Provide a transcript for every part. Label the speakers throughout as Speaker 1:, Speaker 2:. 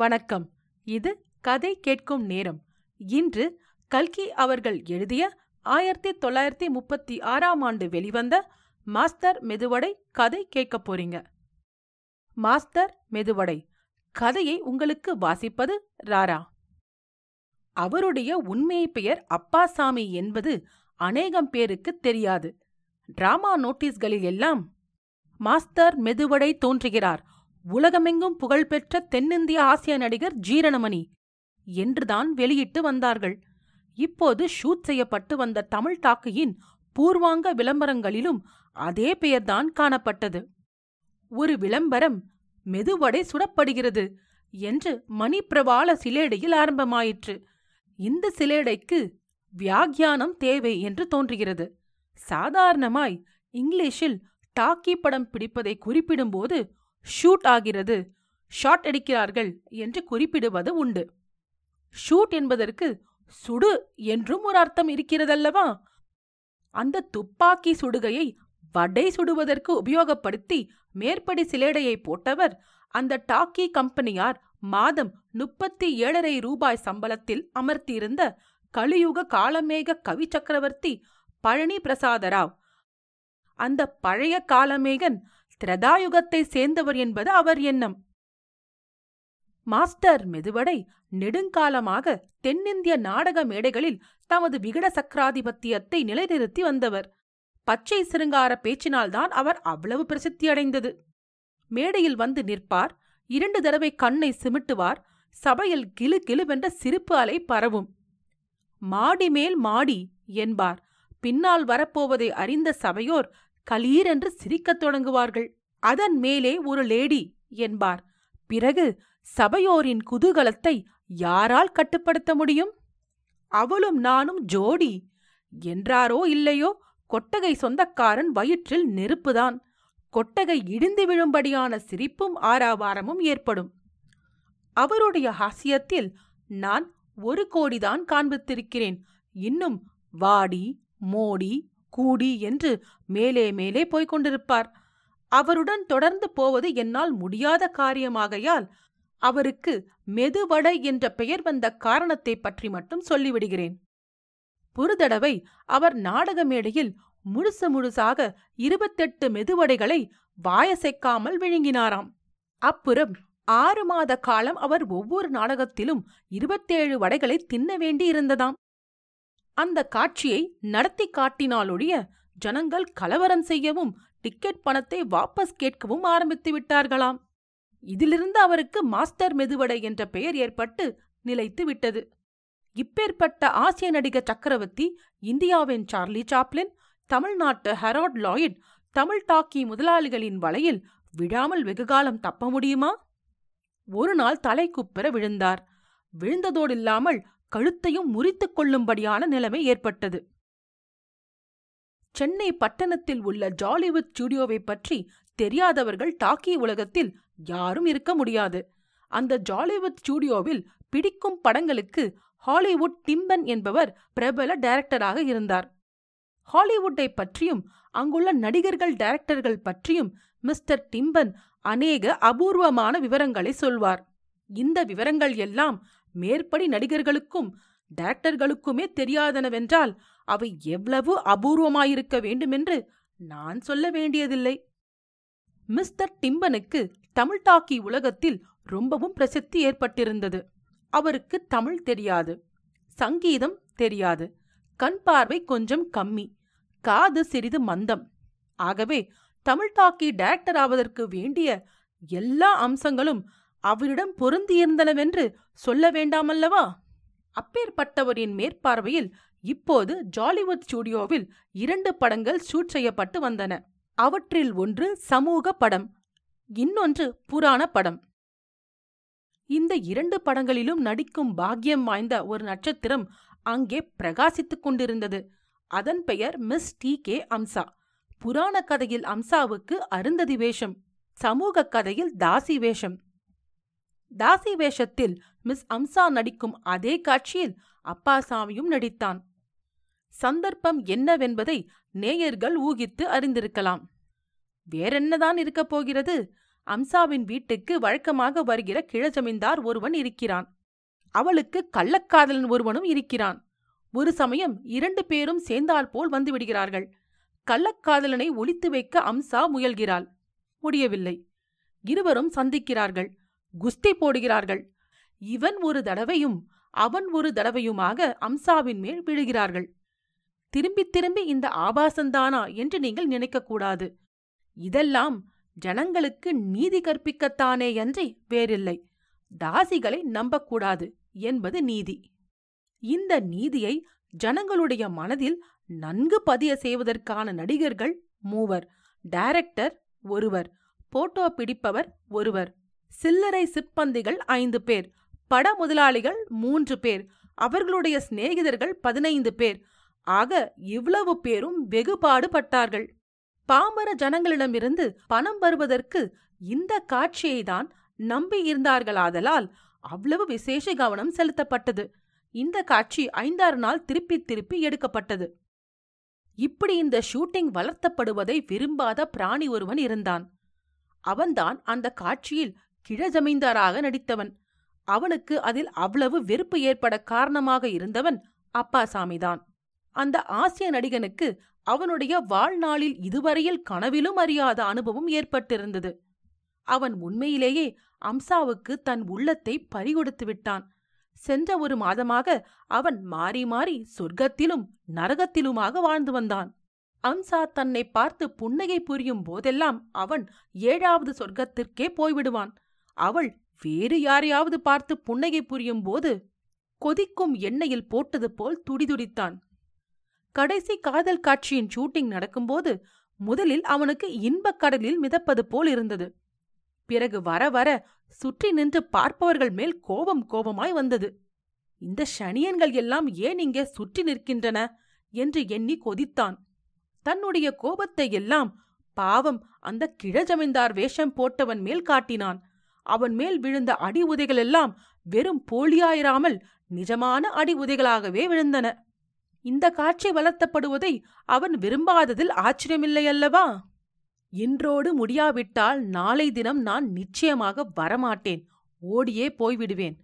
Speaker 1: வணக்கம். இது கதை கேட்கும் நேரம். இன்று கல்கி அவர்கள் எழுதிய ஆயிரத்தி தொள்ளாயிரத்தி முப்பத்தி ஆறாம் ஆண்டு வெளிவந்த மாஸ்டர் மெதுவடை கதை கேட்கப் போறீங்க. மாஸ்டர் மெதுவடை கதையை உங்களுக்கு வாசிப்பது ராரா. அவருடைய உண்மை பெயர் அப்பாசாமி என்பது அநேகம் பேருக்கு தெரியாது. டிராமா நோட்டீஸ்களில் எல்லாம் மாஸ்டர் மெதுவடை தோன்றுகிறார். உலகமெங்கும் புகழ்பெற்ற தென்னிந்திய ஆசிய நடிகர் ஜீரணமணி என்றுதான் வெளியிட்டு வந்தார்கள். இப்போது ஷூட் செய்யப்பட்டு வந்த தமிழ் டாக்கியின் பூர்வாங்க விளம்பரங்களிலும் அதே பெயர்தான் காணப்பட்டது. ஒரு விளம்பரம் மெதுவடை சுடப்படுகிறது என்று மணிப்பிரவாள சிலேடையில் ஆரம்பமாயிற்று. இந்த சிலேடைக்கு வியாக்கியானம் தேவை என்று தோன்றுகிறது. சாதாரணமாய் இங்கிலீஷில் டாக்கி படம் பிடிப்பதை குறிப்பிடும்போது ஷூட் ஆகிறது ஷாட் அடிக்கிறார்கள் என்று குறிப்பிடுவது உண்டு. ஷூட் என்பதற்கு சுடு என்றும் ஒரு அர்த்தம் இருக்கிறதல்லவா? அந்த துப்பாக்கி சுடுகையை வடை சுடுவதற்கு உபயோகப்படுத்தி மேற்படி சிலேடையை போட்டவர் அந்த டாக்கி கம்பெனியார் மாதம் முப்பத்தி ஏழரை ரூபாய் சம்பளத்தில் அமர்த்தியிருந்த கலியுக காலமேக கவி சக்கரவர்த்தி பழனி பிரசாதராவ். அந்த பழைய காலமேகன் திரதாயுகத்தை சேர்ந்தவர் என்பது அவர் எண்ணம். மாஸ்டர் மெதுவடை நெடுங்காலமாக தென்னிந்திய நாடக மேடைகளில் தமது விகட சக்கராதிபத்தியத்தை நிலைநிறுத்தி வந்தவர். பச்சை சிருங்கார பேச்சினால்தான் அவர் அவ்வளவு பிரசித்தியடைந்தது மேடையில் வந்து நிற்பார் இரண்டு தடவை கண்ணை சிமிட்டுவார் சபையில் கிளு கிளுவென்ற சிரிப்பு அலை பரவும். மாடி மேல் மாடி என்பார். பின்னால் வரப்போவதை அறிந்த சபையோர் கலீரென்று சிரிக்கத் தொடங்குவார்கள். அதன் மேலே ஒரு லேடி என்பார். பிறகு சபையோரின் குதூகலத்தை யாரால் கட்டுப்படுத்த முடியும்? அவளும் நானும் ஜோடி. என்றாரோ இல்லையோ? கொட்டகை சொந்தக்காரன் வயிற்றில் நெருப்புதான். கொட்டகை இடிந்து விழும்படியான சிரிப்பும் ஆராவாரமும் ஏற்படும். அவருடைய ஹாஸ்யத்தில் நான் ஒரு கோடிதான் காண்பித்திருக்கிறேன். இன்னும் வாடி மோடி கூடி என்று மேலே மேலே போய்க் கொண்டிருப்பார். அவருடன் தொடர்ந்து போவது என்னால் முடியாத காரியமாகையால் அவருக்கு மெதுவடை என்ற பெயர் வந்த காரணத்தை பற்றி மட்டும் சொல்லிவிடுகிறேன். ஒரு தடவை அவர் நாடக மேடையில் முழுசு முழுசாக இருபத்தெட்டு மெதுவடைகளை வாயசைக்காமல் விழுங்கினாராம். அப்புறம் ஆறு மாத காலம் அவர் ஒவ்வொரு நாடகத்திலும் இருபத்தேழு வடைகளை தின்ன வேண்டியிருந்ததாம். அந்த காட்சியை நடத்தி காட்டினாலொழிய ஜனங்கள் கலவரம் செய்யவும் டிக்கெட் பணத்தை வாபஸ் கேட்கவும் ஆரம்பித்து விட்டார்களாம். இதிலிருந்து அவருக்கு மாஸ்டர் மெதுவடை என்ற பெயர் ஏற்பட்டு நிலைத்து விட்டது. இப்பேற்பட்ட ஆசிய நடிகர் சக்கரவர்த்தி இந்தியாவின் சார்லி சாப்ளின் தமிழ்நாட்டு ஹெராட் லாயிட் தமிழ் டாக்கி முதலாளிகளின் வலையில் விழாமல் வெகுகாலம் தப்ப முடியுமா? ஒரு நாள் தலை விழுந்தார். விழுந்ததோடில்லாமல் கழுத்தையும் முறித்துக் கொள்ளும்படியான நிலைமை ஏற்பட்டது. சென்னை பட்டணத்தில் உள்ள ஜாலிவுட் ஸ்டுடியோவை பற்றி தெரியாதவர்கள் டாக்கி உலகத்தில் யாரும் இருக்க முடியாது. அந்த ஜாலிவுட் ஸ்டுடியோவில் பிடிக்கும் படங்களுக்கு ஹாலிவுட் டிம்பன் என்பவர் பிரபல டைரக்டராக இருந்தார். ஹாலிவுட்டை பற்றியும் அங்குள்ள நடிகர்கள் டைரக்டர்கள் பற்றியும் மிஸ்டர் டிம்பன் அநேக அபூர்வமான விவரங்களை சொல்வார். இந்த விவரங்கள் எல்லாம் மேற்படி நடிகர்களுக்கும் டைரக்டர்களுக்குமே தெரியாதனவென்றால் அவை எவ்வளவு அபூர்வமாயிருக்க வேண்டுமென்று நான் சொல்ல வேண்டியதில்லை. மிஸ்டர் டிம்பனுக்கு தமிழ் டாக்கி உலகத்தில் ரொம்பவும் பிரசித்தி ஏற்பட்டிருந்தது. அவருக்கு தமிழ் தெரியாது சங்கீதம் தெரியாது கண் பார்வை கொஞ்சம் கம்மி காது சிறிது மந்தம். ஆகவே தமிழ் டாக்கி டைரக்டர் ஆவதற்கு வேண்டிய எல்லா அம்சங்களும் அவரிடம் பொருந்தியிருந்தனவென்று சொல்ல வேண்டாமல்லவா? அப்பேற்பட்டவரின் மேற்பார்வையில் இப்போது ஜாலிவுட் ஸ்டுடியோவில் இரண்டு படங்கள் ஷூட் செய்யப்பட்டு வந்தன. அவற்றில் ஒன்று சமூக படம் இன்னொன்று புராண படம். இந்த இரண்டு படங்களிலும் நடிக்கும் பாக்கியம் வாய்ந்த ஒரு நட்சத்திரம் அங்கே பிரகாசித்துக் கொண்டிருந்தது. அதன் பெயர் மிஸ் டி கே அம்சா. புராண கதையில் அம்சாவுக்கு அருந்ததி வேஷம் சமூக கதையில் தாசி வேஷம். தாசி வேஷத்தில் மிஸ் அம்சா நடிக்கும் அதே காட்சியில் அப்பாசாமியும் நடித்தான். சந்தர்ப்பம் என்னவென்பதை நேயர்கள் ஊகித்து அறிந்திருக்கலாம். வேறென்னதான் இருக்கப் போகிறது? அம்சாவின் வீட்டுக்கு வழக்கமாக வருகிற கிழஜமீன்தார் ஒருவன் இருக்கிறான். அவளுக்கு கள்ளக்காதலன் ஒருவனும் இருக்கிறான். ஒரு சமயம் இரண்டு பேரும் சேர்ந்தால் போல் வந்து விடுகிறார்கள். கள்ளக்காதலனை ஒழித்து வைக்க அம்சா முயல்கிறாள். முடியவில்லை. இருவரும் சந்திக்கிறார்கள். குஸ்தி போடுகிறார்கள். இவன் ஒரு தடவையும் அவன் ஒரு தடவையுமாக அம்சாவின் மேல் விழுகிறார்கள். திரும்பி திரும்பி இந்த ஆபாசந்தானா என்று நீங்கள் நினைக்கக்கூடாது. இதெல்லாம் ஜனங்களுக்கு நீதி கற்பிக்கத்தானே அன்றி வேறில்லை. தாசிகளை நம்பக்கூடாது என்பது நீதி. இந்த நீதியை ஜனங்களுடைய மனதில் நன்கு பதிய செய்வதற்கான நடிகர்கள் மூவர் டைரக்டர் ஒருவர் போட்டோ பிடிப்பவர் ஒருவர். சில்லறை சிப்பந்திகள் ஐந்து பேர் பட முதலாளிகள் மூன்று பேர் அவர்களுடைய சிநேகிதர்கள் பதினைந்து பேர். ஆக இவ்வளவு பேரும் வெகுபாடுபட்டார்கள். பாமர ஜனங்களிடமிருந்து பணம் வருவதற்கு இந்த காட்சியைதான் நம்பியிருந்தார்களாதலால் அவ்வளவு விசேஷ கவனம் செலுத்தப்பட்டது. இந்த காட்சி ஐந்தாறு நாள் திருப்பி திருப்பி எடுக்கப்பட்டது. இப்படி இந்த ஷூட்டிங் வளர்த்தப்படுவதை விரும்பாத பிராணி ஒருவன் இருந்தான். அவன்தான் அந்த காட்சியில் கிழஜமீன்தாராக நடித்தவன். அவனுக்கு அதில் அவ்வளவு வெறுப்பு ஏற்பட காரணமாக இருந்தவன் அப்பாசாமிதான் அந்த ஆசிய நடிகனுக்கு அவனுடைய வாழ்நாளில் இதுவரையில் கனவிலும் அறியாத அனுபவம் ஏற்பட்டிருந்தது. அவன் உண்மையிலேயே அம்சாவுக்கு தன் உள்ளத்தை பறிகொடுத்து விட்டான். சென்ற ஒரு மாதமாக அவன் மாறி மாறி சொர்க்கத்திலும் நரகத்திலுமாக வாழ்ந்து வந்தான். அம்சா தன்னை பார்த்து புன்னகை புரியும் போதெல்லாம் அவன் ஏழாவது சொர்க்கத்திற்கே போய்விடுவான். அவள் வேறு யாரையாவது பார்த்து புன்னகை புரியும் போது கொதிக்கும் எண்ணெயில் போட்டது போல் துடிதுடித்தான். கடைசி காதல் காட்சியின் ஷூட்டிங் நடக்கும்போது முதலில் அவனுக்கு இன்பக் கடலில் மிதப்பது போல் இருந்தது. பிறகு வர வர சுற்றி நின்று பார்ப்பவர்கள் மேல் கோபம் கோபமாய் வந்தது. இந்த சனியன்கள் எல்லாம் ஏன் இங்கே சுற்றி நிற்கின்றன? என்று எண்ணி கொதித்தான். தன்னுடைய கோபத்தை எல்லாம் பாவம் அந்த கிழஜமீன்தார் வேஷம் போட்டவன் மேல் காட்டினான். அவன் மேல் விழுந்த அடி உதைகளெல்லாம் வெறும் போலியாயிராமல் நிஜமான அடி உதைகளாகவே விழுந்தன. இந்த காட்சி வளர்த்தப்படுவதை அவன் விரும்பாததில் ஆச்சரியமில்லையல்லவா இன்றோடு முடியாவிட்டால் நாளை தினம் நான் நிச்சயமாக வரமாட்டேன். ஓடியே போய்விடுவேன்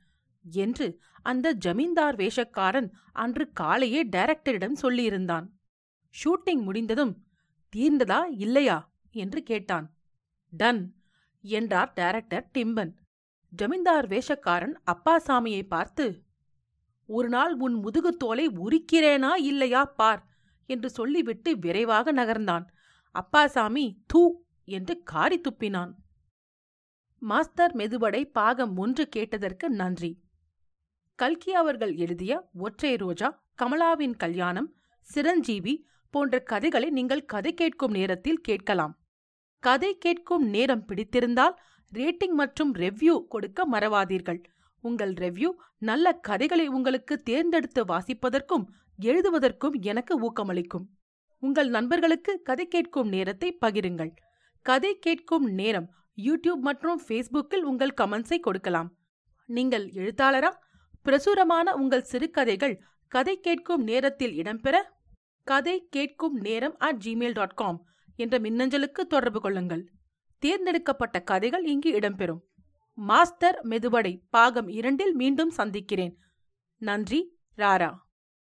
Speaker 1: என்று அந்த ஜமீன்தார் வேஷக்காரன் அன்று காலையே டைரக்டரிடம் சொல்லியிருந்தான். ஷூட்டிங் முடிந்ததும் தீர்ந்ததா இல்லையா? என்று கேட்டான். டன் என்றார் டைரக்டர் டிம்பன். ஜமீன்தார் வேஷக்காரன் அப்பாசாமியை பார்த்து ஒரு நாள் உன் முதுகுத்தோலை உரிக்கிறேனா இல்லையா பார் என்று சொல்லிவிட்டு விரைவாக நகர்ந்தான். அப்பாசாமி தூ என்று காரி துப்பினான். மாஸ்டர் மெதுவடை பாகம் ஒன்று கேட்டதற்கு நன்றி. கல்கி அவர்கள் எழுதிய ஒற்றை ரோஜா கமலாவின் கல்யாணம் சிரஞ்சீவி போன்ற கதைகளை நீங்கள் கதை கேட்கும் நேரத்தில் கேட்கலாம். கதை கேட்கும் நேரம் பிடித்திருந்தால் ரேட்டிங் மற்றும் ரெவ்யூ கொடுக்க மறவாதீர்கள். உங்கள் ரெவ்யூ நல்ல கதைகளை உங்களுக்கு தேர்ந்தெடுத்து வாசிப்பதற்கும் எழுதுவதற்கும் எனக்கு ஊக்கமளிக்கும். உங்கள் நண்பர்களுக்கு கதை கேட்கும் நேரத்தை பகிருங்கள். கதை கேட்கும் நேரம் யூடியூப் மற்றும் ஃபேஸ்புக்கில் உங்கள் கமெண்ட்ஸை கொடுக்கலாம். நீங்கள் எழுத்தாளரா? பிரசுரமான உங்கள் சிறுகதைகள் கதை கேட்கும் நேரத்தில் இடம்பெற கதை கேட்கும் நேரம் அட் ஜிமெயில் டாட் காம் என்ற மின்னஞ்சலுக்கு தொடர்பு கொள்ளுங்கள். தேர்ந்தெடுக்கப்பட்ட கதைகள் இங்கு இடம்பெறும். மாஸ்டர் மெதுவடை பாகம் இரண்டில் மீண்டும் சந்திக்கிறேன். நன்றி ராரா.